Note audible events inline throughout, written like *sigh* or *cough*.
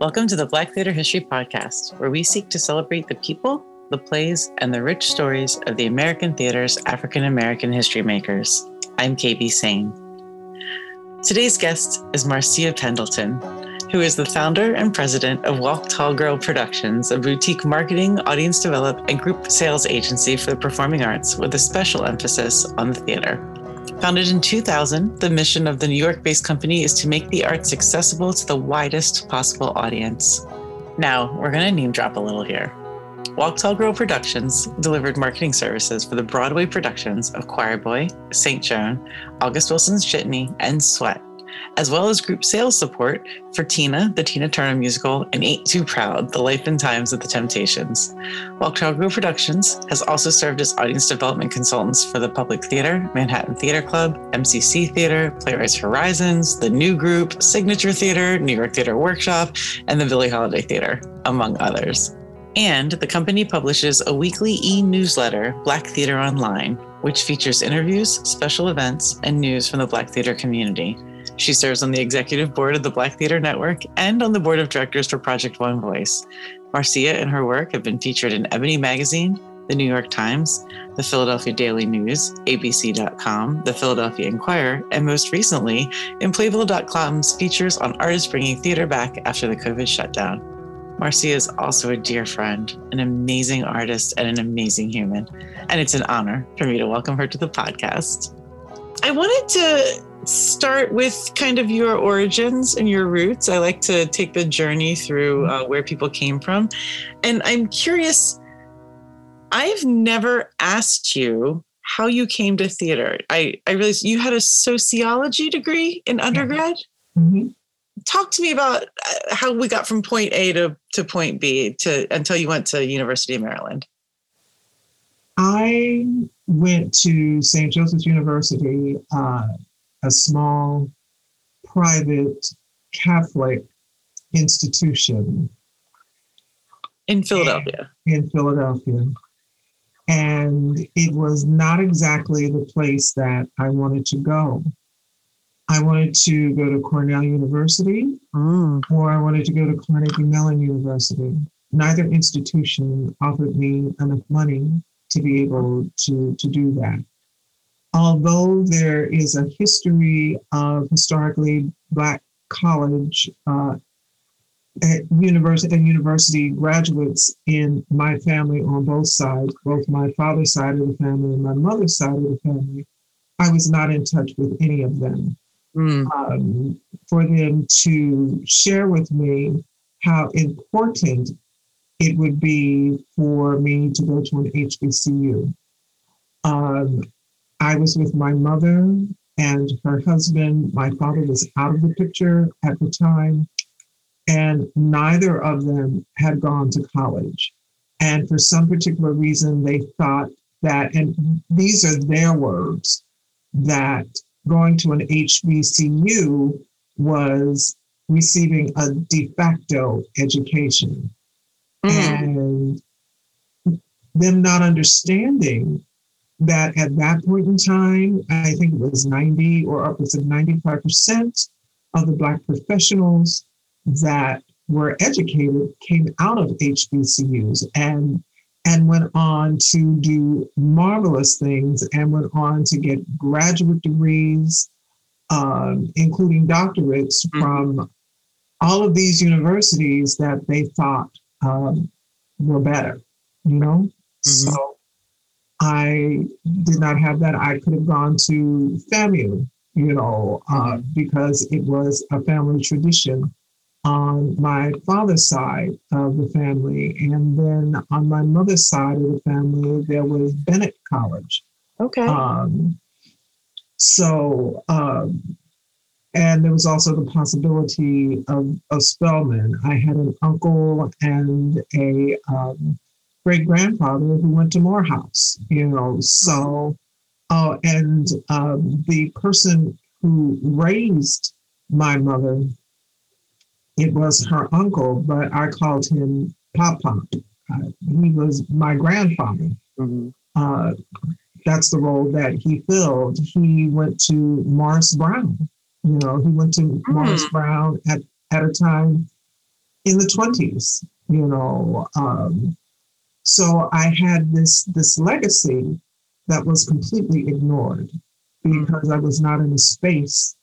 Welcome to the Black Theater History Podcast, where we seek to celebrate the people, the plays, and the rich stories of the American theater's African American history makers. I'm KB Sane. Today's guest is Marcia Pendelton, who is the founder and president of Walk Tall Girl Productions, a boutique marketing, audience develop, and group sales agency for the performing arts with a special emphasis on the theater. Founded in 2000, the mission of the New York based company is to make the arts accessible to the widest possible audience. Now, we're going to name drop a little here. Walk Tall Girl Productions delivered marketing services for the Broadway productions of Choir Boy, St. Joan, August Wilson's Jitney, and Sweat, as well as group sales support for Tina, the Tina Turner musical, and Ain't Too Proud, The Life and Times of the Temptations. Walk Tall Girl Productions has also served as audience development consultants for the Public Theater, Manhattan Theater Club, MCC Theater, Playwrights Horizons, The New Group, Signature Theater, New York Theater Workshop, and the Billie Holiday Theater, among others. And the company publishes a weekly e newsletter, Black Theater Online, which features interviews, special events, and news from the Black theater community. She serves on the executive board of the Black Theater Network and on the board of directors for Project One Voice. Marcia and her work have been featured in Ebony Magazine, the New York Times, the Philadelphia Daily News, ABC.com, the Philadelphia Inquirer, and most recently in Playbill.com's features on artists bringing theater back after the COVID shutdown. Marcia is also a dear friend, an amazing artist, and an amazing human. And it's an honor for me to welcome her to the podcast. I wanted to start with kind of your origins and your roots. I like to take the journey through uh, where people came from. And I'm curious, I've never asked you how you came to theater. I, I realized you had a sociology degree in undergrad. Mm-hmm. Talk to me about uh, how we got from point A to, to point B to until you went to University of Maryland. I went to St. Joseph's University uh, a small private Catholic institution in Philadelphia. In Philadelphia. And it was not exactly the place that I wanted to go. I wanted to go to Cornell University mm. or I wanted to go to Carnegie Mellon University. Neither institution offered me enough money to be able to, to do that although there is a history of historically Black college uh, university and university graduates in my family on both sides, both my father's side of the family and my mother's side of the family, I was not in touch with any of them. Mm. Um, for them to share with me how important it would be for me to go to an HBCU. Um, I was with my mother and her husband. My father was out of the picture at the time, and neither of them had gone to college. And for some particular reason, they thought that, and these are their words, that going to an HBCU was receiving a de facto education. Mm-hmm. And them not understanding that at that point in time, I think it was 90 or upwards of 95% of the Black professionals that were educated came out of HBCUs and and went on to do marvelous things and went on to get graduate degrees, um, including doctorates mm-hmm. from all of these universities that they thought um, were better, you know? Mm-hmm. So I did not have that. I could have gone to FAMU, you know, uh, because it was a family tradition on my father's side of the family. And then on my mother's side of the family, there was Bennett College. Okay. Um, so, um, and there was also the possibility of, of Spelman. I had an uncle and a um, great grandfather who went to Morehouse, you know. So, uh, and um, the person who raised my mother, it was her uncle, but I called him Pop Uh, he was my grandfather. Mm-hmm. Uh, that's the role that he filled. He went to Morris Brown. You know, he went to mm. Morris Brown at, at a time in the 20s, you know. Um, so I had this this legacy that was completely ignored because I was not in a space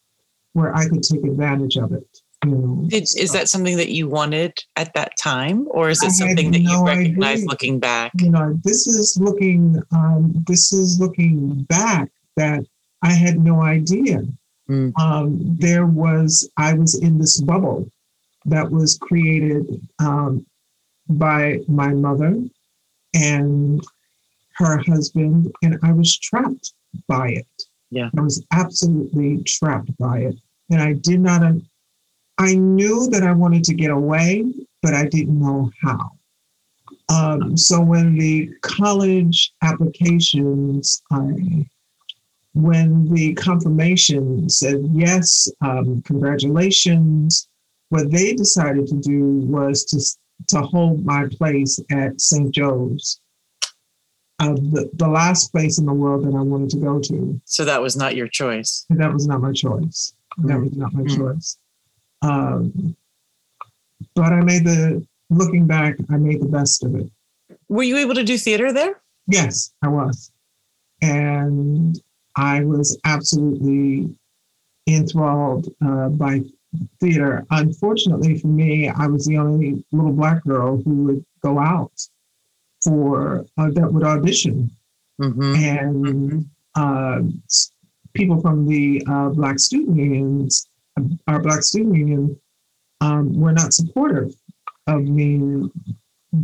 where I could take advantage of it. You know, Did, is that something that you wanted at that time, or is it something that no you recognize idea. looking back? You know, this is looking. Um, this is looking back that I had no idea. Mm. Um, there was I was in this bubble that was created um, by my mother and her husband, and I was trapped by it. Yeah. I was absolutely trapped by it. And I did not, I knew that I wanted to get away, but I didn't know how. Um, so when the college applications, um, when the confirmation said, yes, um, congratulations, what they decided to do was to, to hold my place at St. Joe's uh, the, the last place in the world that I wanted to go to. So that was not your choice. That was not my choice. Mm-hmm. That was not my mm-hmm. choice. Um, but I made the, looking back, I made the best of it. Were you able to do theater there? Yes, I was. And I was absolutely enthralled uh, by theater. Unfortunately for me, I was the only little black girl who would go out for uh, that would audition, mm-hmm. and. Uh, people from the uh, Black Student Unions, our Black Student Union, um, were not supportive of me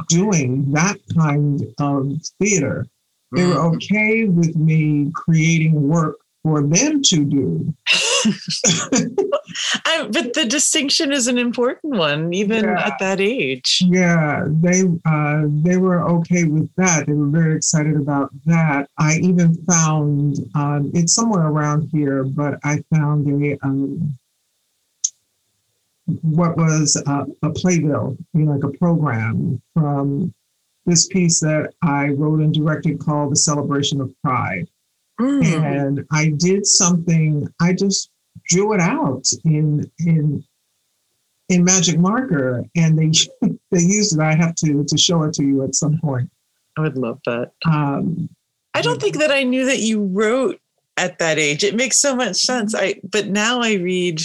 doing that kind of theater. They were mm-hmm. okay with me creating work for them to do. *laughs* I, but the distinction is an important one, even yeah. at that age. Yeah, they uh, they were okay with that. They were very excited about that. I even found um, it's somewhere around here, but I found a um, what was a, a playbill, you know, like a program from this piece that I wrote and directed called "The Celebration of Pride." Mm. And I did something, I just drew it out in in in magic marker and they *laughs* they used it. I have to to show it to you at some point. I would love that. Um, I don't think that I knew that you wrote at that age. It makes so much sense. I but now I read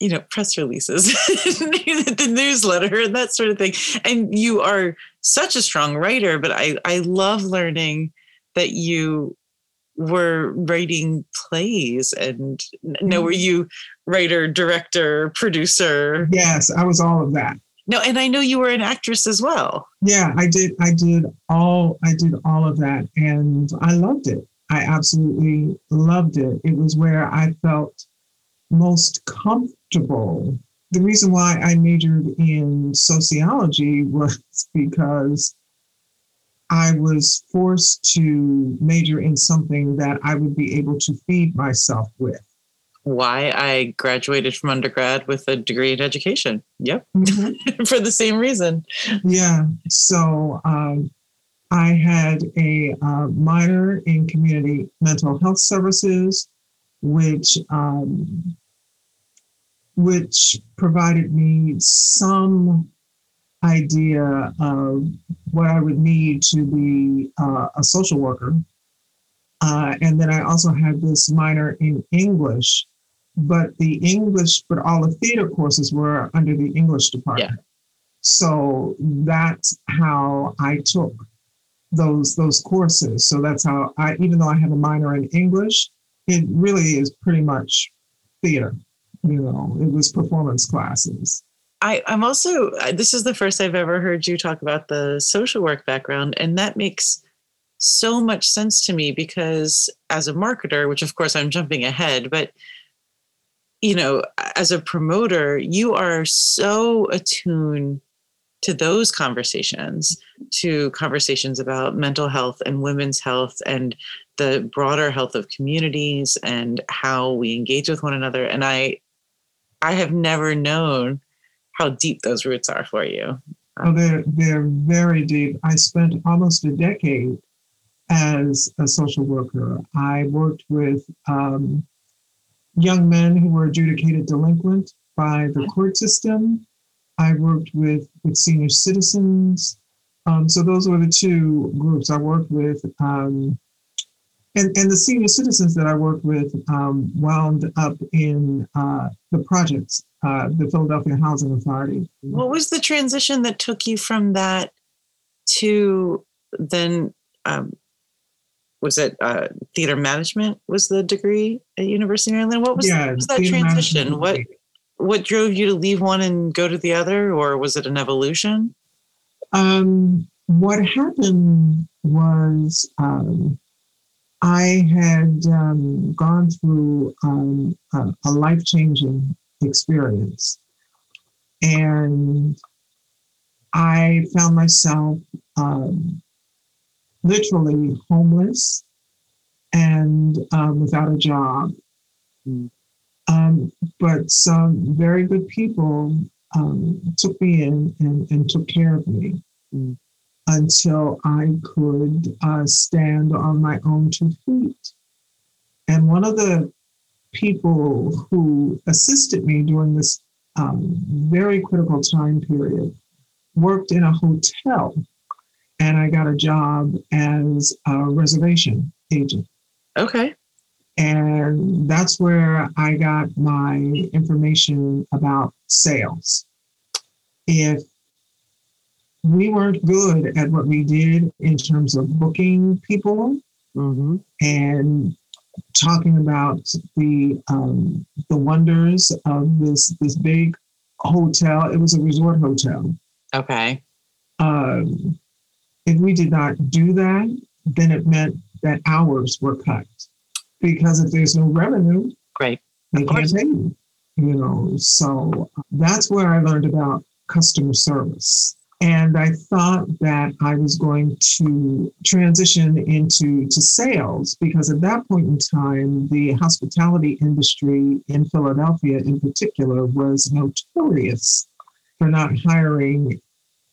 you know press releases *laughs* the newsletter and that sort of thing and you are such a strong writer but i i love learning that you were writing plays and no were mm-hmm. you writer director producer? Yes i was all of that. No and i know you were an actress as well. Yeah i did i did all i did all of that and i loved it. I absolutely loved it. It was where i felt most comfortable. The reason why i majored in sociology *laughs* was because I was forced to major in something that I would be able to feed myself with. Why I graduated from undergrad with a degree in education. Yep. Mm-hmm. *laughs* For the same reason. Yeah. So um, I had a uh, minor in community mental health services, which um, which provided me some idea of what I would need to be uh, a social worker. Uh, and then I also had this minor in English, but the English, but all the theater courses were under the English department. Yeah. So that's how I took those those courses. So that's how I, even though I have a minor in English, it really is pretty much theater. You know, it was performance classes. I, I'm also, this is the first I've ever heard you talk about the social work background. And that makes so much sense to me because as a marketer, which of course I'm jumping ahead, but you know, as a promoter, you are so attuned to those conversations, to conversations about mental health and women's health and the broader health of communities and how we engage with one another. And I I have never known how deep those roots are for you. Oh, they're they're very deep. I spent almost a decade as a social worker. I worked with um, young men who were adjudicated delinquent by the court system. I worked with with senior citizens. Um, so those were the two groups I worked with. Um, and, and the senior citizens that I worked with um, wound up in uh, the projects, uh, the Philadelphia Housing Authority. What was the transition that took you from that to then? Um, was it uh, theater management? Was the degree at University of Maryland? What was, Yeah, what was that transition? What what drove you to leave one and go to the other, or was it an evolution? Um, what happened was um, I had um, gone through um, a, a life changing experience. And I found myself um, literally homeless and um, without a job. Mm. Um, but some very good people um, took me in and, and took care of me Mm. until I could uh, stand on my own two feet. And one of the people who assisted me during this um, very critical time period worked in a hotel, and I got a job as a reservation agent. Okay. And that's where I got my information about sales. If we weren't good at what we did in terms of booking people Mm-hmm. and talking about the um, the wonders of this this big hotel. It was a resort hotel. Okay. Um, if we did not do that, then it meant that hours were cut because if there's no revenue, Great. they Of can't pay you. You know, so that's where I learned about customer service. And I thought that I was going to transition into to sales because at that point in time, the hospitality industry in Philadelphia, in particular, was notorious for not hiring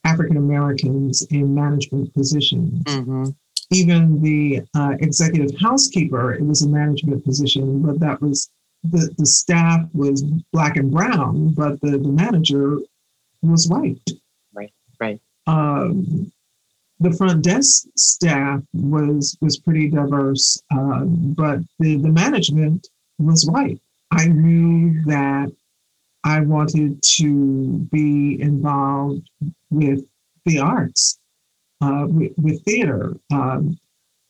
African Americans in management positions Mm-hmm. even the uh, executive housekeeper, it was a management position, but that was the, the staff was black and brown, but the, the manager was white. Right. Um, the front desk staff was was pretty diverse, um, but the, the management was white. I knew that I wanted to be involved with the arts uh, with, with theater. Um,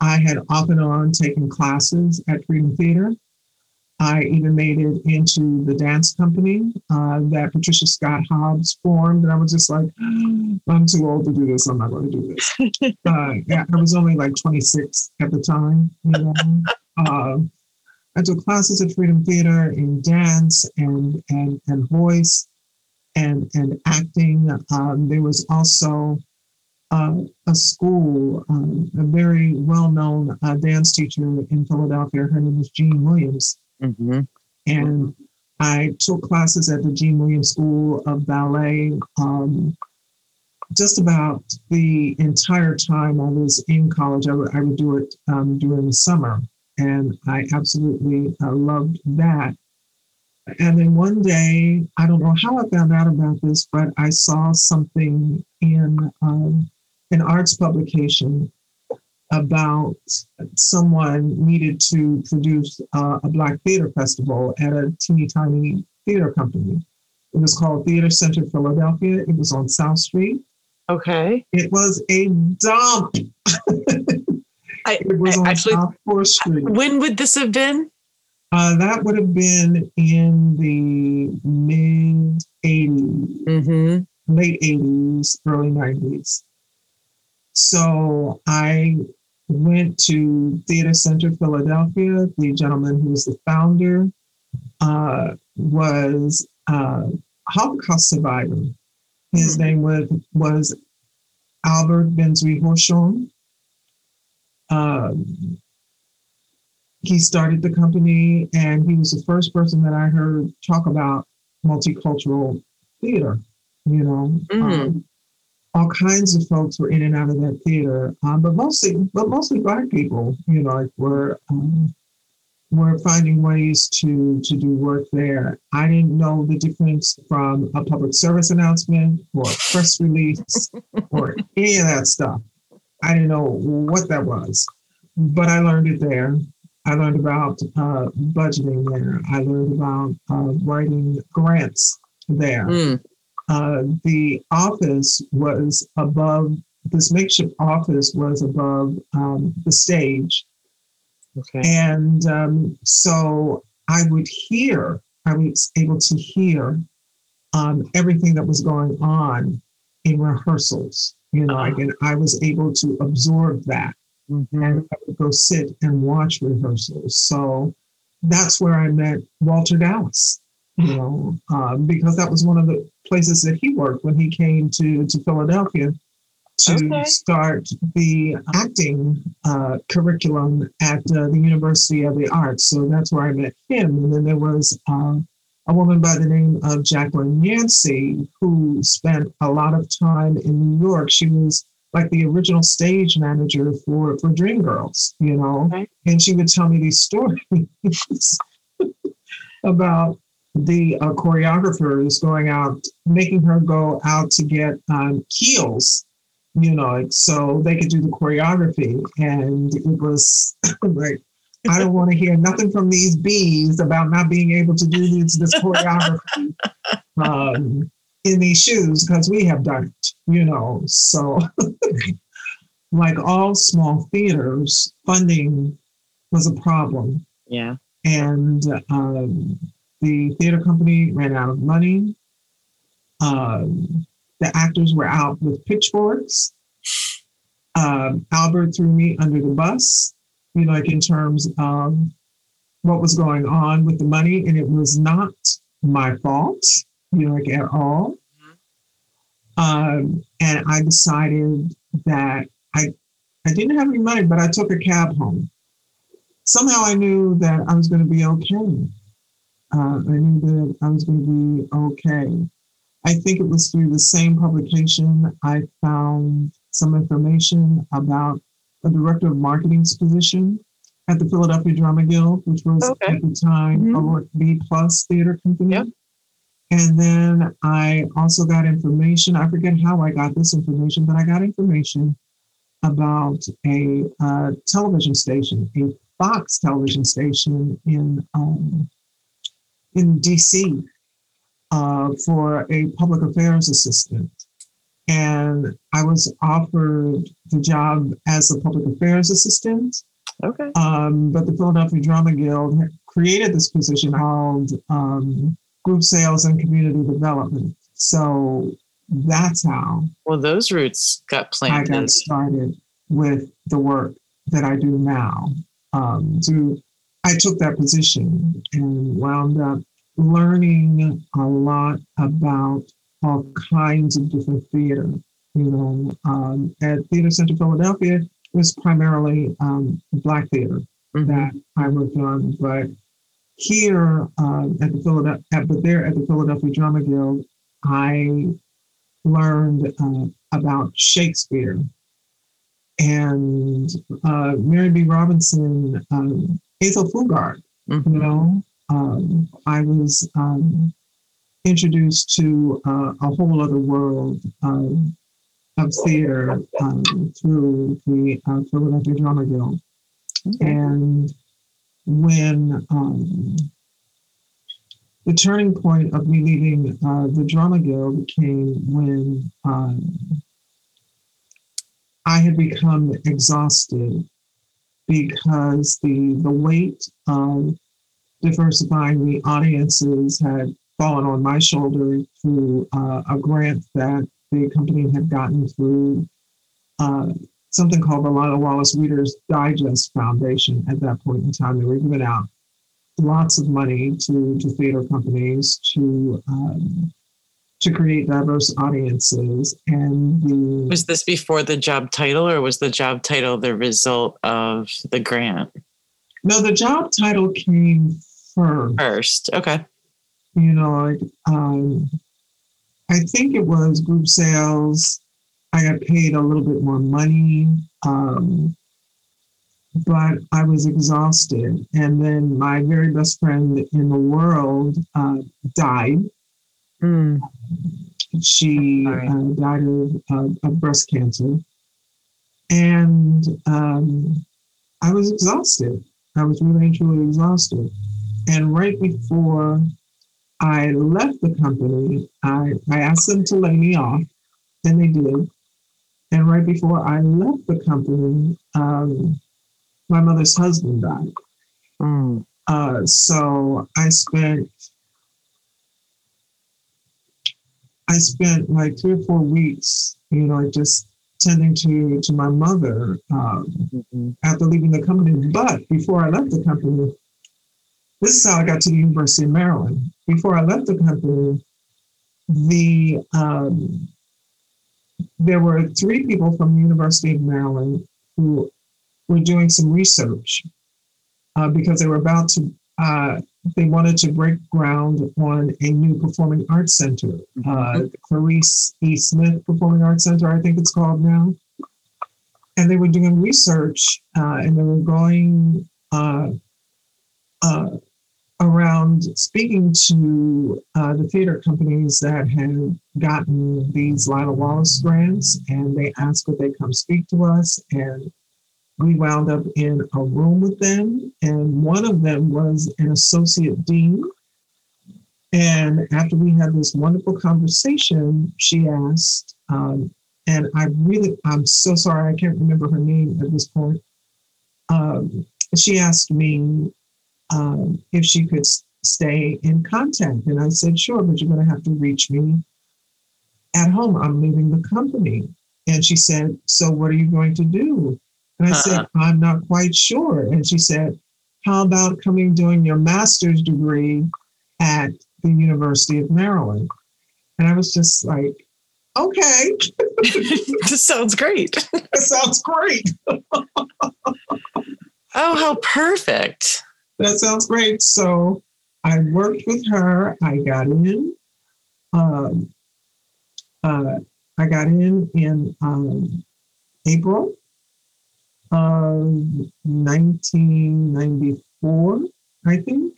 I had off and on taken classes at Freedom Theater. I even made it into the dance company uh, that Patricia Scott Hobbs formed. And I was just like, I'm too old to do this. I'm not going to do this. *laughs* uh, yeah, I was only like 26 at the time. You know? uh, I took classes at Freedom Theater in dance and, and, and voice and, and acting. Um, there was also uh, a school, um, a very well known uh, dance teacher in Philadelphia. Her name was Jean Williams. Mm-hmm. And I took classes at the Jean Williams School of Ballet um, just about the entire time I was in college. I would, I would do it um, during the summer. And I absolutely uh, loved that. And then one day, I don't know how I found out about this, but I saw something in um, an arts publication about someone needed to produce uh, a Black Theater Festival at a teeny tiny theater company. It was called Theater Center Philadelphia. It was on South Street. Okay. It was a dump. I, *laughs* It was I on actually, South Fourth Street. when would this have been? Uh, that would have been in the mid 80s, Mm-hmm. late 80s, early 90s. So I went to Theater Center Philadelphia. The gentleman who was the founder uh, was a Holocaust survivor. His Hmm. name was, was Albert Benzui Horshon. Um, he started the company and he was the first person that I heard talk about multicultural theater. You know, Mm. um, all kinds of folks were in and out of that theater, um, but mostly, but mostly black people. You know, like were um, were finding ways to to do work there. I didn't know the difference from a public service announcement or a press release or *laughs* any of that stuff. I didn't know what that was, but I learned it there. I learned about uh, budgeting there. I learned about uh, writing grants there. Mm. Uh, the office was above, this makeshift office was above um, the stage. Okay. And um, so I would hear, I was able to hear um, everything that was going on in rehearsals. You know, uh-huh. I, I was able to absorb that. Mm-hmm. And I would go sit and watch rehearsals. So that's where I met Walter Dallas, you know, um, because that was one of the places that he worked when he came to, to Philadelphia to okay. start the acting uh, curriculum at uh, the University of the Arts. So that's where I met him. And then there was uh, a woman by the name of Jacqueline Yancey who spent a lot of time in New York. She was like the original stage manager for for Dreamgirls, you know, okay. and she would tell me these stories *laughs* about the uh, choreographers going out, making her go out to get um, heels, you know, so they could do the choreography, and it was *laughs* like. I don't want to hear nothing from these bees about not being able to do this, this *laughs* choreography. Um, in these shoes because we have done it, you know. So, *laughs* like all small theaters, funding was a problem. Yeah. And um, the theater company ran out of money. Um, the actors were out with pitchforks. Um, Albert threw me under the bus, you know, like in terms of what was going on with the money, and it was not my fault you know, like at all. Mm-hmm. Um, and I decided that I I didn't have any money, but I took a cab home. Somehow I knew that I was going to be okay. Uh, I knew that I was going to be okay. I think it was through the same publication I found some information about a director of marketing's position at the Philadelphia Drama Guild, which was okay. at the time mm-hmm. a B plus theater company. Yep. And then I also got information. I forget how I got this information, but I got information about a uh, television station, a Fox television station in um, in DC uh, for a public affairs assistant. And I was offered the job as a public affairs assistant. Okay. Um, but the Philadelphia Drama Guild created this position called um, group sales and community development. So that's how. Well, those roots got planted. I got started with the work that I do now. Um, to I took that position and wound up learning a lot about all kinds of different theater. You know, um, at Theater Center Philadelphia, it was primarily um, Black theater mm-hmm. that I worked on, but here uh, at the Philadelphia, but there at the Philadelphia Drama Guild, I learned uh, about Shakespeare and uh, Mary B. Robinson, um, Athol Fugard. Mm-hmm. You know, um, I was um, introduced to uh, a whole other world um, of theater um, through the uh, Philadelphia Drama Guild, okay. and when um, the turning point of me leaving uh, the drama guild came when um, I had become exhausted because the the weight of diversifying the audiences had fallen on my shoulder through uh, a grant that the company had gotten through uh, something called the Lila Wallace Readers Digest Foundation at that point in time. They were giving out lots of money to, to theater companies to um, to create diverse audiences. And the was this before the job title, or was the job title the result of the grant? No, the job title came first. First, okay. You know, um, I think it was group sales I got paid a little bit more money. Um, but I was exhausted. And then my very best friend in the world uh, died. Mm. She uh, died of, of, breast cancer. And um, I was exhausted. I was really and truly exhausted. And right before I left the company, I, I asked them to lay me off, and they did. And right before I left the company, um, my mother's husband died. Mm. Uh, so I spent I spent like three or four weeks, you know, just tending to to my mother um, mm-hmm. after leaving the company. But before I left the company, this is how I got to the University of Maryland. Before I left the company, the um, there were three people from the University of Maryland who were doing some research uh, because they were about to, uh, they wanted to break ground on a new performing arts center, uh, mm-hmm. Clarice E. Smith Performing Arts Center, I think it's called now. And they were doing research uh, and they were going uh, uh, around speaking to uh, the theater companies that had gotten these Lila Wallace grants, and they asked would they come speak to us. And we wound up in a room with them, and one of them was an associate dean. And after we had this wonderful conversation, she asked, um, and I really, I'm so sorry, I can't remember her name at this point. Um, she asked me um, if she could stay in contact. And I said, sure, but you're going to have to reach me at home. I'm leaving the company. And she said, so what are you going to do? And I uh-huh. said, I'm not quite sure. And she said, how about coming doing your master's degree at the University of Maryland? And I was just like, okay. *laughs* this sounds great. That sounds great. oh, how perfect. That sounds great. So I worked with her. I got in. Um, uh, I got in in um, April 1994, I think.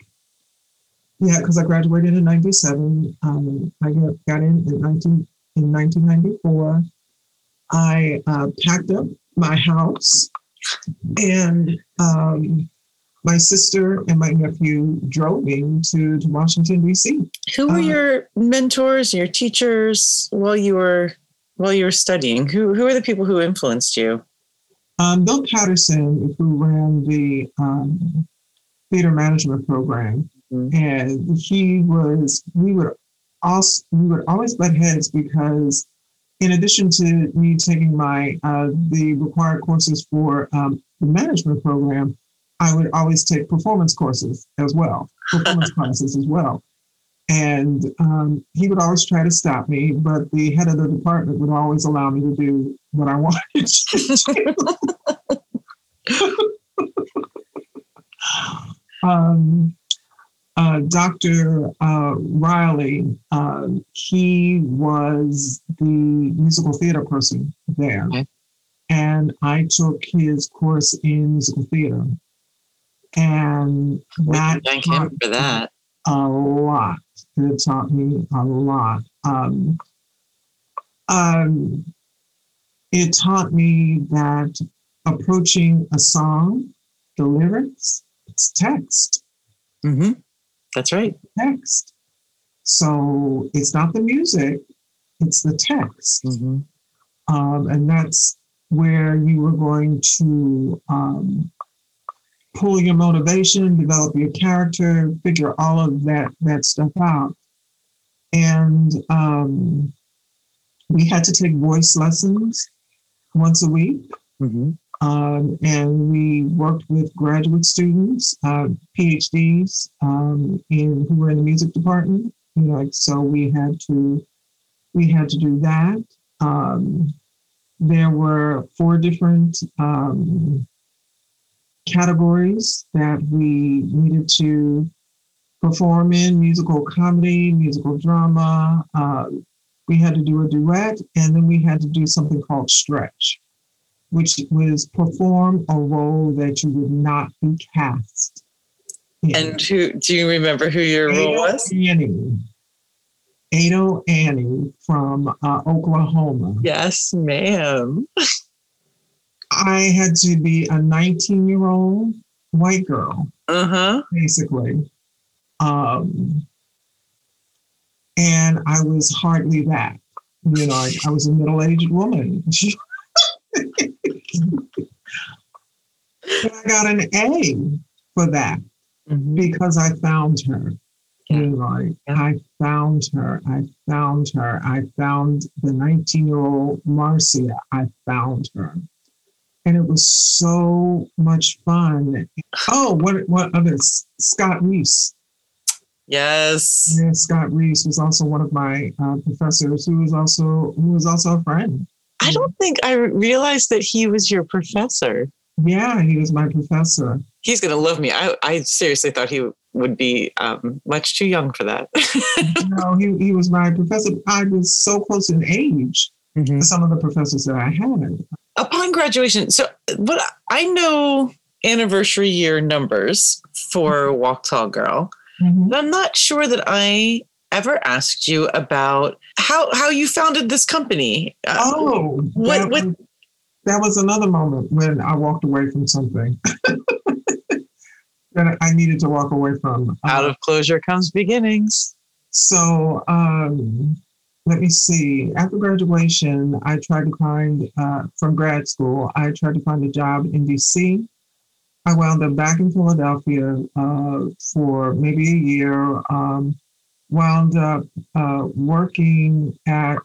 Yeah, because I graduated in 97. Um, I got, got in in, 19, in 1994. I uh, packed up my house and um, my sister and my nephew drove me to, to Washington D.C. Who were uh, your mentors, your teachers while you were while you were studying? Who who are the people who influenced you? Um, Bill Patterson, who ran the um, theater management program, mm-hmm. and he was we would also we would always butt heads because in addition to me taking my uh, the required courses for um, the management program, I would always take performance courses as well, performance *laughs* classes as well. And um, he would always try to stop me, but the head of the department would always allow me to do what I *laughs* wanted to um, uh, Dr. Uh, Riley, uh, he was the musical theater person there. Okay. And I took his course in musical theater. And that thank him for that. A lot. It taught me a lot. Um, um, it taught me that approaching a song, the lyrics, it's text. Mm-hmm. That's right. Text. So it's not the music, it's the text. Mm-hmm. Um, and that's where you were going to um, pull your motivation, develop your character, figure all of that that stuff out. And um, we had to take voice lessons once a week. Mm-hmm. Um, and we worked with graduate students, uh, PhDs, um, in who were in the music department. You know, like, so we had to we had to do that. Um, there were four different um, categories that we needed to perform in musical comedy, musical drama. Uh, we had to do a duet, and then we had to do something called stretch. which was perform a role that you would not be cast. In. And who do you remember who your Ado role was? Annie. Ado Annie from uh, Oklahoma. Yes, ma'am. *laughs* I had to be a 19 year old white girl, uh-huh. basically. Um, and I was hardly that. You know, I, I was a middle aged woman. *laughs* I got an A for that mm-hmm. because I found her. Yeah. You know, yeah. I found her. I found her. I found the 19 year old Marcia. I found her. And it was so much fun. Oh, what what other Scott Reese. Yes. Yeah, Scott Reese was also one of my uh, professors who was also who was also a friend. I don't think I realized that he was your professor. Yeah, he was my professor. He's gonna love me. I, I seriously thought he would be um, much too young for that. *laughs* no, he, he was my professor. I was so close in age mm-hmm. some of the professors that I had. Upon graduation, so what I know anniversary year numbers for Walk Tall Girl. Mm-hmm. I'm not sure that I ever asked you about how how you founded this company. Uh, oh, what that, what was, that was another moment when I walked away from something *laughs* that I needed to walk away from. Out of closure comes beginnings. So um, let me see. After graduation, I tried to find uh, from grad school. I tried to find a job in DC. I wound up back in Philadelphia uh, for maybe a year. Um, wound up uh, working at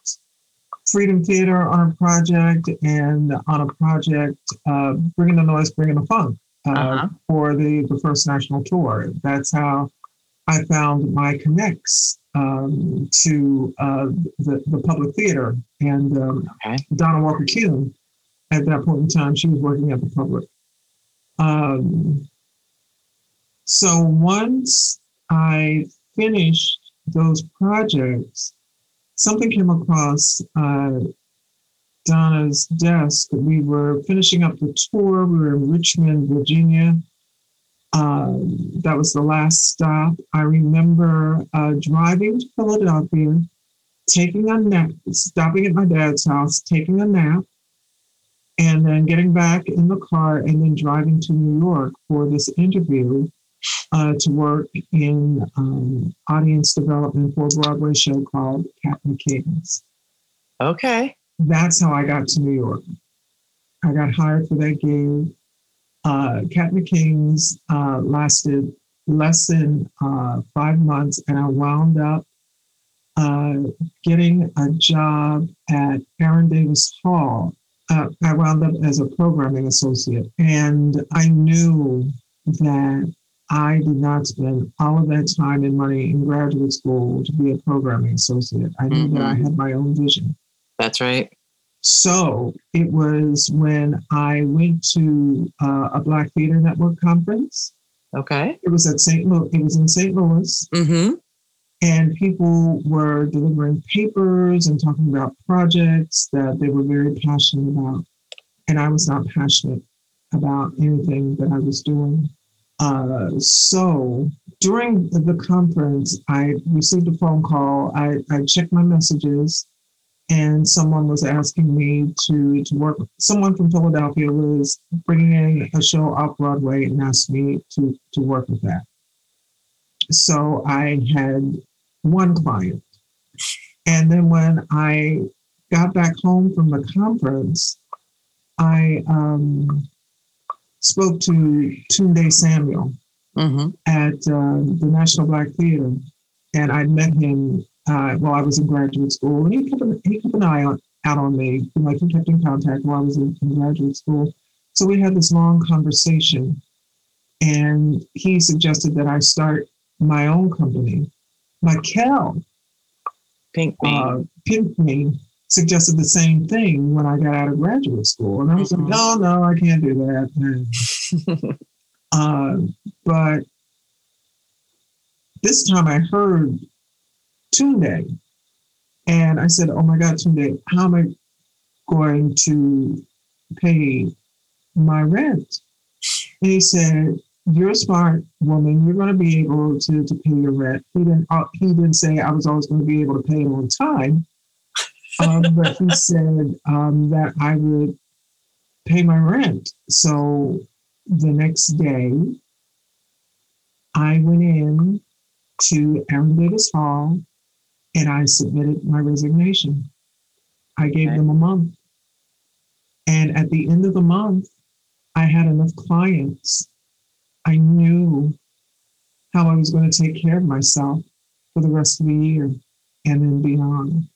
Freedom Theater on a project and on a project uh, bringing the noise, bringing the funk uh, uh-huh. for the the first national tour. That's how I found my connects um, to uh, the the public theater and um, okay. Donna Walker Kuhne. At that point in time, she was working at the public. Um, so once I finished those projects, something came across uh, Donna's desk. We were finishing up the tour. We were in Richmond, Virginia. Um, that was the last stop. I remember uh, driving to Philadelphia, taking a nap, stopping at my dad's house, taking a nap, and then getting back in the car and then driving to New York for this interview uh, to work in um, audience development for a Broadway show called Kat and the Kings. Okay. That's how I got to New York. I got hired for that gig. Uh, Kat and the Kings uh, lasted less than uh, five months, and I wound up uh, getting a job at Aaron Davis Hall. Uh, I wound up as a programming associate, and I knew that I did not spend all of that time and money in graduate school to be a programming associate. I knew mm-hmm. that I mm-hmm. had my own vision. That's right. So it was when I went to uh, a Black Theater Network conference. Okay. It was at St. Louis. It was in St. Louis. Mm-hmm. And people were delivering papers and talking about projects that they were very passionate about. And I was not passionate about anything that I was doing. Uh, so during the conference, I received a phone call. I, I checked my messages, and someone was asking me to, to work. Someone from Philadelphia was bringing in a show off Broadway and asked me to, to work with that. So I had one client. And then when I got back home from the conference, I um, spoke to Tunde Samuel mm-hmm. at uh, the National Black Theater, and I met him uh, while I was in graduate school, and he kept an, he kept an eye on, out on me. Like he kept in contact while I was in, in graduate school. So we had this long conversation, and he suggested that I start my own company. Michael Pinkney. Uh, Pinkney suggested the same thing when I got out of graduate school. And I was mm-hmm. like, no, no, I can't do that. *laughs* uh, but this time I heard Tunde. And I said, oh my God, Tunde, how am I going to pay my rent. And he said, "You're a smart woman. You're going to be able to, to pay your rent." He didn't. Uh, he didn't say I was always going to be able to pay it on time, um, but he *laughs* said um, that I would pay my rent. So the next day, I went in to Aaron Davis Hall and I submitted my resignation. I gave okay. them a month. And at the end of the month, I had enough clients. I knew how I was going to take care of myself for the rest of the year and then beyond.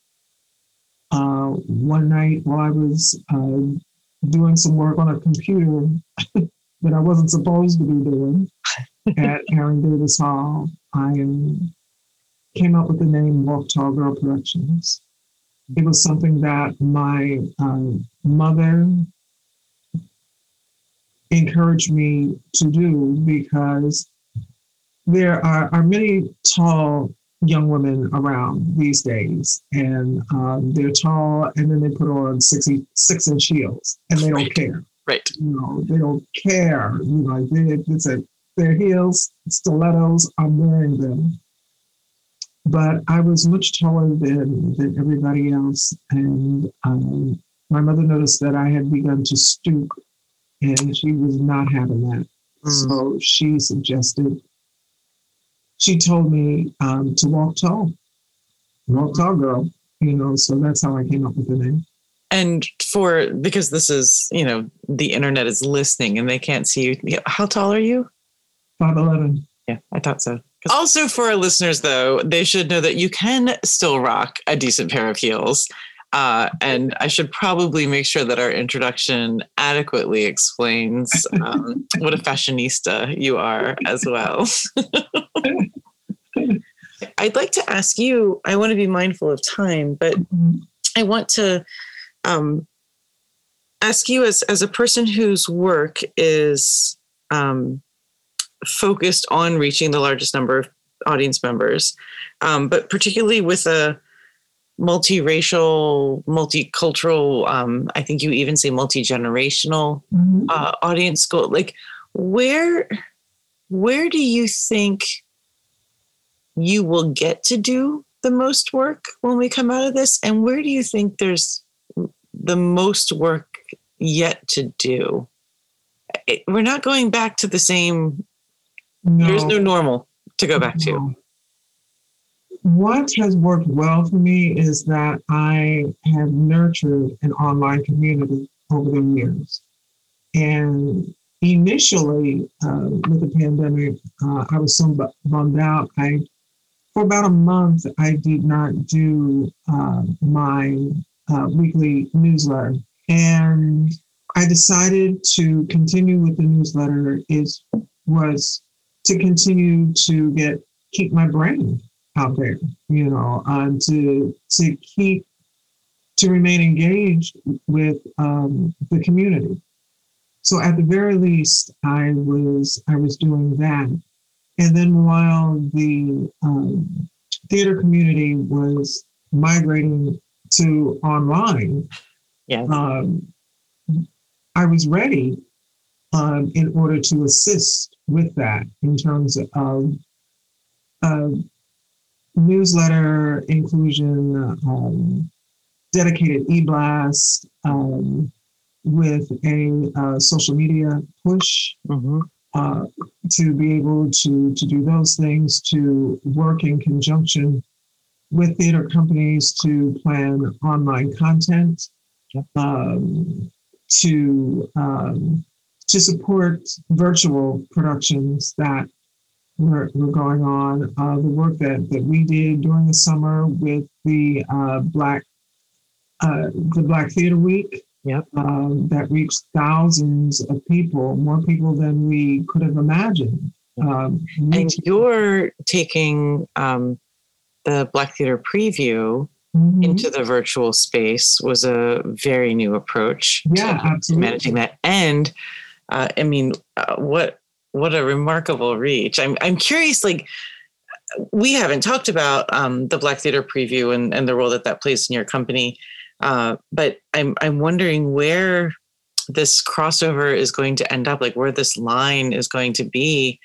Uh, one night while I was uh, doing some work on a computer *laughs* that I wasn't supposed to be doing *laughs* at Aaron Davis Hall, I came up with the name Walk Tall Girl Productions. It was something that my um, mother encouraged me to do because there are, are many tall young women around these days, and um, they're tall, and then they put on six six inch heels, and they don't right. care. Right. You know, they don't care. You know, they, it's a their heels, stilettos. I'm wearing them, but I was much taller than than everybody else, and um, my mother noticed that I had begun to stoop, and she was not having that. Mm. So she suggested she told me um, to walk tall, walk tall, girl. You know, so that's how I came up with the name. And for because this is you know the internet is listening and they can't see you. How tall are you? Five eleven. Yeah, I thought so. Also, for our listeners, though, they should know that you can still rock a decent pair of heels. Uh, and I should probably make sure that our introduction adequately explains um, *laughs* what a fashionista you are as well. *laughs* I'd like to ask you, I want to be mindful of time, but. I want to um, ask you as, as a person whose work is um, focused on reaching the largest number of audience members, um, but particularly with a multiracial, multicultural, um, I think you even say multi-generational mm-hmm. uh, audience goal. Like where where do you think you will get to do the most work when we come out of this? And where do you think there's the most work yet to do? It, we're not going back to the same, no. there's no normal to go back no. to. What has worked well for me is that I have nurtured an online community over the years. And initially, uh, with the pandemic, uh, I was so bummed out. I for about a month, I did not do uh, my uh, weekly newsletter. And I decided to continue with the newsletter is was to continue to get keep my brain out there, you know, um, to to keep to remain engaged with um, the community. So at the very least, I was I was doing that. And then while the um, theater community was migrating to online, yes. um, I was ready um, in order to assist with that in terms of uh, newsletter inclusion, um, dedicated e-blast um, with a uh, social media push. Mm-hmm uh, to be able to, to do those things, to work in conjunction with theater companies to plan online content, um, to um, to support virtual productions that were, were going on. Uh, the work that, that we did during the summer with the uh, Black uh, the Black Theater Week yep. um, that reached thousands of people, more people than we could have imagined. Um, and you're taking um, the Black Theater preview mm-hmm. into the virtual space was a very new approach. Yeah, to, absolutely. managing that, and uh, I mean, uh, what what a remarkable reach! I'm I'm curious, like we haven't talked about um, the Black Theater preview and, and the role that that plays in your company. Uh, but I'm I'm wondering where this crossover is going to end up, like where this line is going to be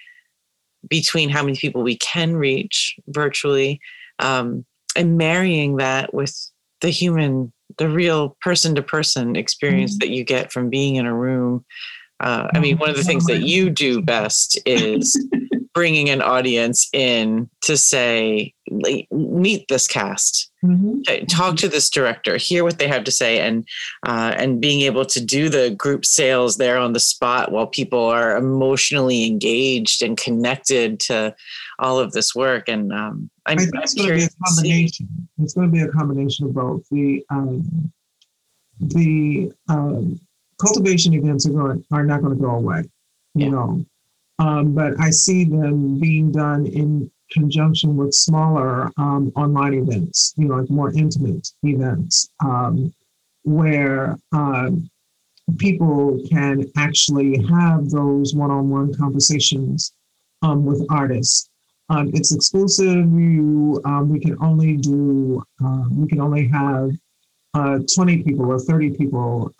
between how many people we can reach virtually, um, and marrying that with the human, the real person to person experience mm-hmm. that you get from being in a room. Uh, I mean, one of the things that you do best is *laughs* bringing an audience in to say, meet this cast, mm-hmm. talk to this director, hear what they have to say, and uh, and being able to do the group sales there on the spot while people are emotionally engaged and connected to all of this work. And um, I'm, I think it's going to be a combination. It's going to be a combination of both. The um, the um, cultivation events are going are not going to go away. You yeah. know, um, but I see them being done in conjunction with smaller um, online events, you know, like more intimate events, um, where uh, people can actually have those one-on-one conversations um, with artists. Um, it's exclusive. You, um, we can only do, uh, we can only have uh, 20 people or 30 people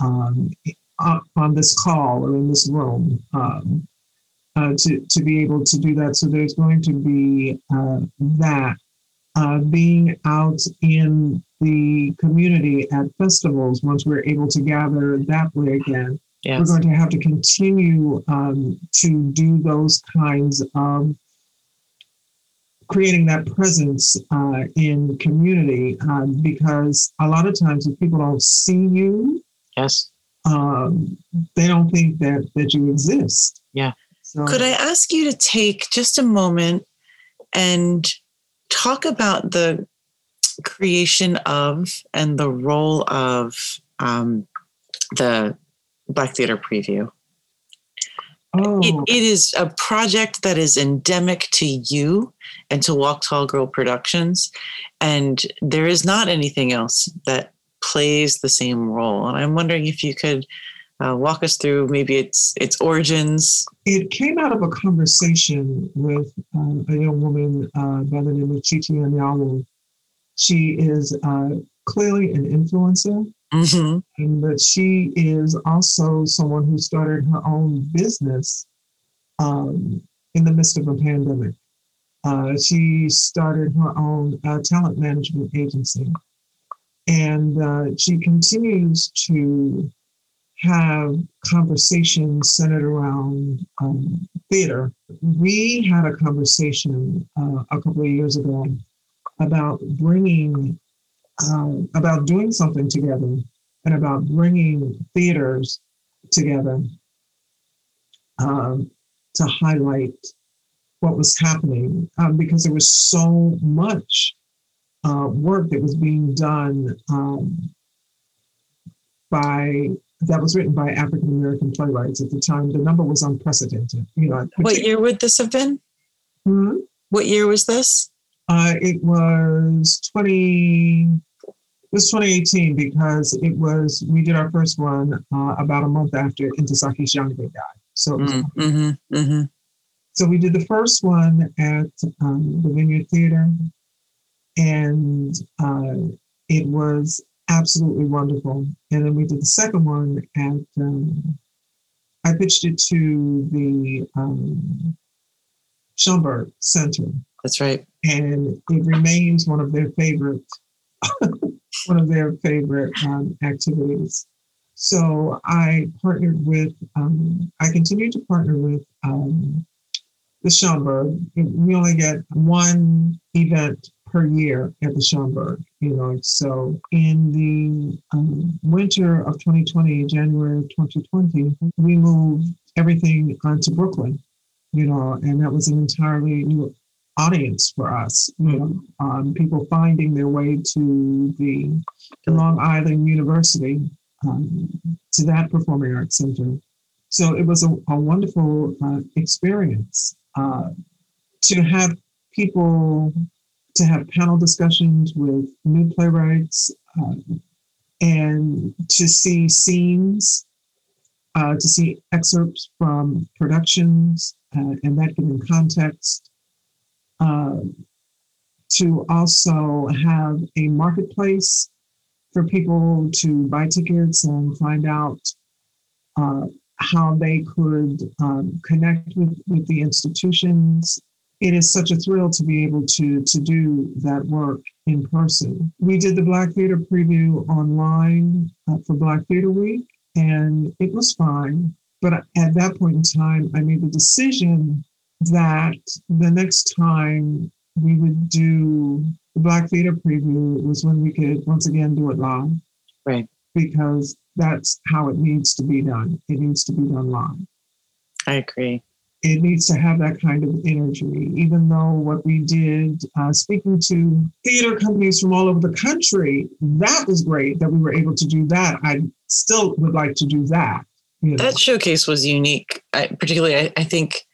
on this call or in this room. Um, uh, to, to be able to do that. So there's going to be uh, that. Uh, being out in the community at festivals, once we're able to gather that way again, yes. we're going to have to continue um, to do those kinds of creating that presence uh, in the community uh, because a lot of times if people don't see you yes um, they don't think that that you exist yeah so, Could I ask you to take just a moment and talk about the creation of and the role of um, the Black Theater Preview? Oh. It, it is a project that is endemic to you and to Walk Tall Girl Productions. And there is not anything else that plays the same role. And I'm wondering if you could uh, walk us through maybe its its origins. It came out of a conversation with uh, a young woman uh, by the name of Chichi Anyawu. She is uh, clearly an influencer, mm-hmm. and but she is also someone who started her own business um, in the midst of a pandemic. Uh, she started her own uh, talent management agency, and she continues to have conversations centered around um, theater. We had a conversation uh, a couple of years ago about bringing, uh, about doing something together and about bringing theaters together um, to highlight what was happening um, because there was so much uh, work that was being done um, by that was written by African American playwrights at the time. The number was unprecedented. You know, what year would this have been? Hmm? What year was this? Uh, it was twenty. It was 2018 because it was we did our first one uh, about a month after Ntozake Shange died. So mm-hmm, mm-hmm, mm-hmm. so we did the first one at um, the Vineyard Theater, and uh, it was absolutely wonderful. And then we did the second one and um, I pitched it to the um, Schomburg Center. That's right. And it remains one of their favorite, *laughs* one of their favorite um, activities. So I partnered with, um, I continued to partner with um, the Schomburg. We only get one event per year at the Schomburg. You know, so in the um, winter of 2020, January of 2020, we moved everything onto Brooklyn. You know, and that was an entirely new audience for us. You know, um, people finding their way to the Long Island University um, to that performing arts center. So it was a, a wonderful uh, experience uh, to have people to have panel discussions with new playwrights uh, and to see scenes, uh, to see excerpts from productions uh, and that given context. Um, to also have a marketplace for people to buy tickets and find out uh, how they could um, connect with, with the institutions. It is such a thrill to be able to, to do that work in person. We did the Black Theater preview online uh, for Black Theater Week, and it was fine. But at that point in time, I made the decision that the next time we would do the Black Theater preview was when we could once again do it live. Right. Because that's how it needs to be done. It needs to be done live. I agree. It needs to have that kind of energy, even though what we did, uh, speaking to theater companies from all over the country, that was great that we were able to do that. I still would like to do that. You know? That showcase was unique, I, particularly, I, I think,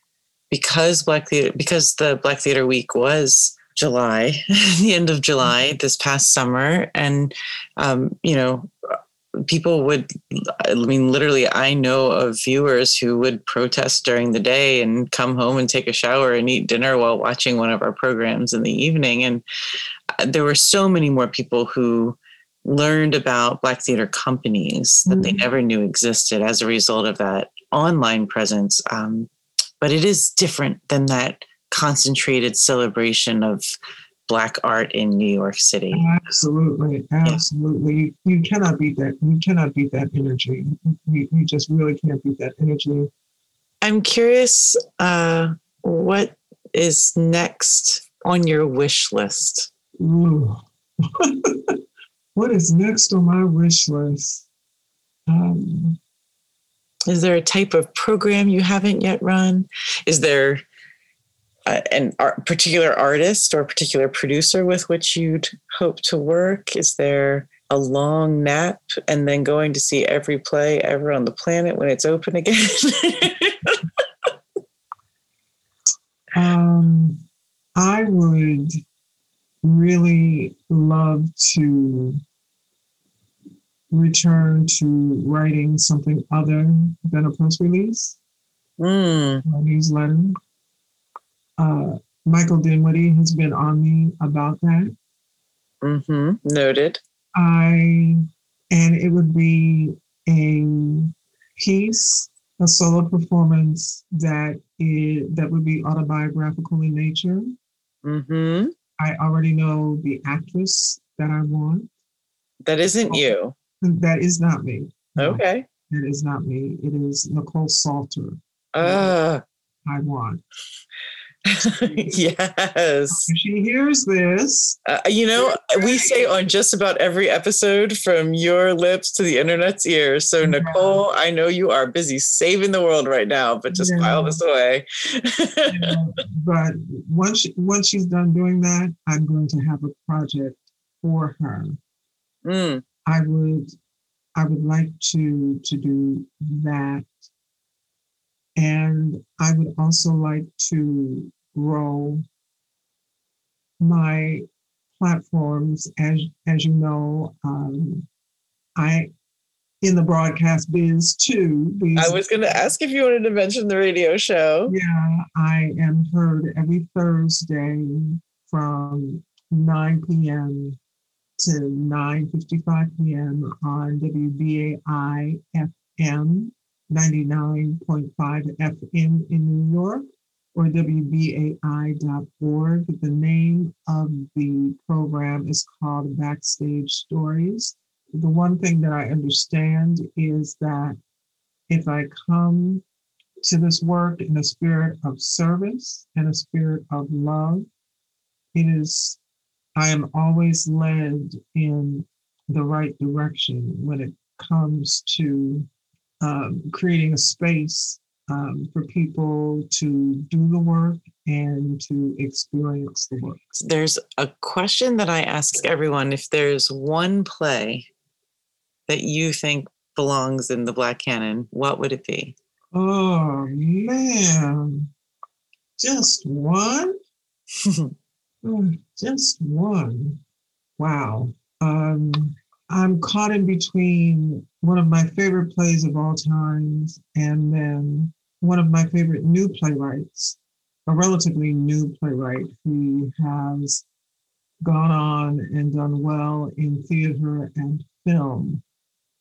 because Black Theater, because the Black Theater Week was July, *laughs* the end of July this past summer, and um, you know, people would. I mean, literally, I know of viewers who would protest during the day and come home and take a shower and eat dinner while watching one of our programs in the evening, and uh, there were so many more people who learned about Black theater companies that mm-hmm. they never knew existed as a result of that online presence. Um, but it is different than that concentrated celebration of black art in New York City. Absolutely, absolutely. Yeah. You, cannot beat that. You cannot beat that energy. You, you just really can't beat that energy. I'm curious, uh, what is next on your wish list? *laughs* what is next on my wish list? Um, is there a type of program you haven't yet run? Is there an art, particular artist or particular producer with which you'd hope to work? Is there a long nap and then going to see every play ever on the planet when it's open again? *laughs* um, I would really love to return to writing something other than a press release, mm. a newsletter. Uh, Michael Dinwiddie has been on me about that. Mm-hmm. Noted. I and it would be a piece, a solo performance that is that would be autobiographical in nature. Mm-hmm. I already know the actress that I want. That isn't you. That is not me. Okay. No, it is not me. It is Nicole Salter. Uh, I want. *laughs* *laughs* yes. She hears this. Uh, you know, we say on just about every episode from your lips to the internet's ears. So, yeah. Nicole, I know you are busy saving the world right now, but just yeah. file this away. yeah. *laughs* But once, once she's done doing that, I'm going to have a project for her. Mm. I would I would like to to do that. And I would also like to grow my platforms as as you know um, I in the broadcast biz too. I was going to ask if you wanted to mention the radio show. Yeah, I am heard every Thursday from 9 p.m to 9.55 p.m. on WBAI FM 99.5 FM in New York or WBAI.org. The name of the program is called Backstage Stories. The one thing that I understand is that if I come to this work in a spirit of service and a spirit of love, it is I am always led in the right direction when it comes to um, creating a space um, for people to do the work and to experience the work. There's a question that I ask everyone if there's one play that you think belongs in the Black Canon, what would it be? Oh, man. Just one? Oh, *laughs* just one. Wow. Um, I'm caught in between one of my favorite plays of all times and then one of my favorite new playwrights, a relatively new playwright who has gone on and done well in theater and film.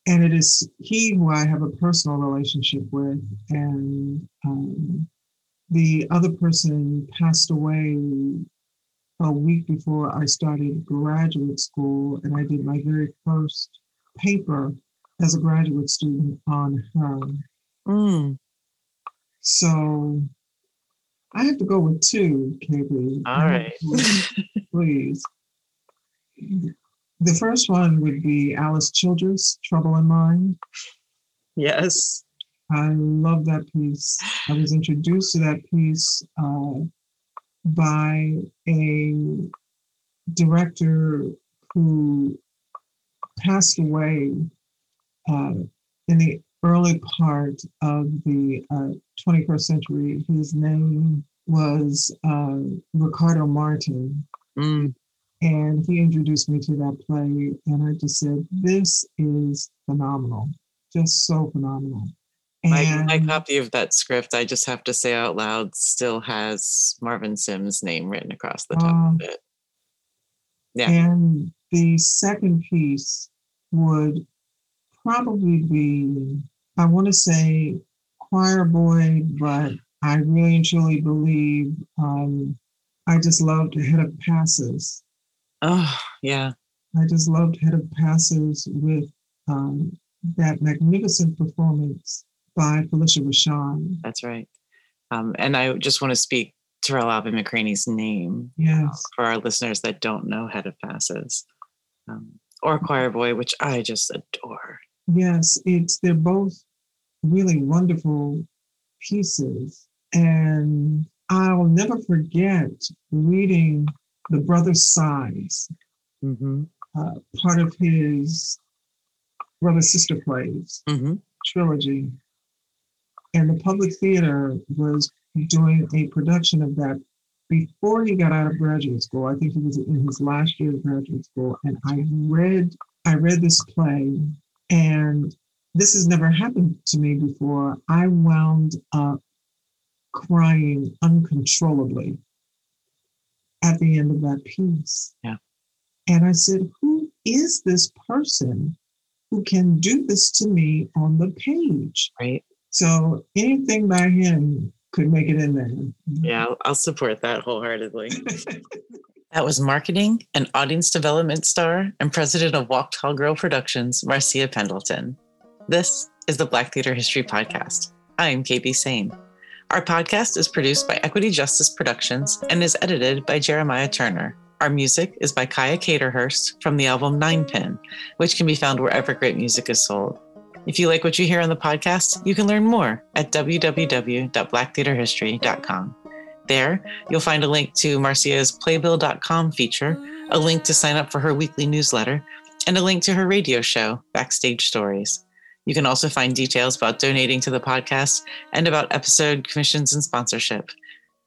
and it is he who I have a personal relationship with, and um, the other person passed away a week before I started graduate school, and I did my very first paper as a graduate student on her. Mm. So I have to go with two, KB. All right. *laughs* Please. The first one would be Alice Childress, Trouble in Mind. Yes. I love that piece. I was introduced to that piece uh, by a director who passed away uh, in the early part of the uh, 21st century. His name was uh, Ricardo Martin. Mm. And he introduced me to that play, and I just said, This is phenomenal, just so phenomenal. My, my copy of that script, I just have to say out loud, still has Marvin Sims' name written across the top uh, of it. Yeah. And the second piece would probably be, I want to say choir boy, but I really and truly believe um, I just loved Head of Passes. Oh, yeah. I just loved Head of Passes with um, that magnificent performance by Phylicia Rashad. That's right. Um, and I just want to speak Tarell Alvin McCraney's name yes. Uh, for our listeners that don't know Head of Passes. Um, or Choir Boy, which I just adore. Yes, it's they're both really wonderful pieces. And I'll never forget reading The Brothers Size, mm-hmm. uh, part of his Brother Sister Plays mm-hmm. trilogy. And the Public Theater was doing a production of that before he got out of graduate school. I think he was in his last year of graduate school. And I read I read this play and this has never happened to me before. I wound up crying uncontrollably at the end of that piece. Yeah. And I said, Who is this person who can do this to me on the page? Right. So anything by him could make it in there. Yeah, I'll, I'll support that wholeheartedly. *laughs* that was marketing and audience development star and president of Walk Tall Girl Productions, Marcia Pendelton. This is the Black Theater History Podcast. I'm KB Sane. Our podcast is produced by Equity Justice Productions and is edited by Jeremiah Turner. Our music is by Kaya Caterhurst from the album Nine Pin, which can be found wherever great music is sold. If you like what you hear on the podcast, you can learn more at www.blacktheatrehistory.com. There, you'll find a link to Marcia's Playbill.com feature, a link to sign up for her weekly newsletter, and a link to her radio show, Backstage Stories. You can also find details about donating to the podcast and about episode commissions and sponsorship.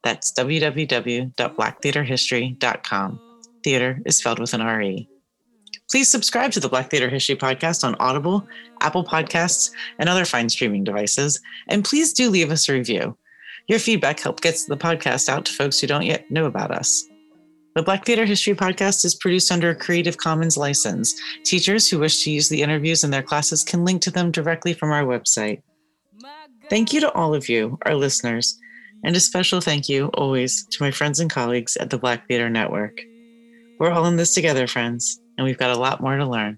That's www.blacktheatrehistory.com. Theater is spelled with an R-E. Please subscribe to the Black Theater History Podcast on Audible, Apple Podcasts, and other fine streaming devices. And please do leave us a review. Your feedback helps get the podcast out to folks who don't yet know about us. The Black Theater History Podcast is produced under a Creative Commons license. Teachers who wish to use the interviews in their classes can link to them directly from our website. Thank you to all of you, our listeners, and a special thank you always to my friends and colleagues at the Black Theater Network. We're all in this together, friends, and we've got a lot more to learn.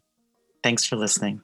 Thanks for listening.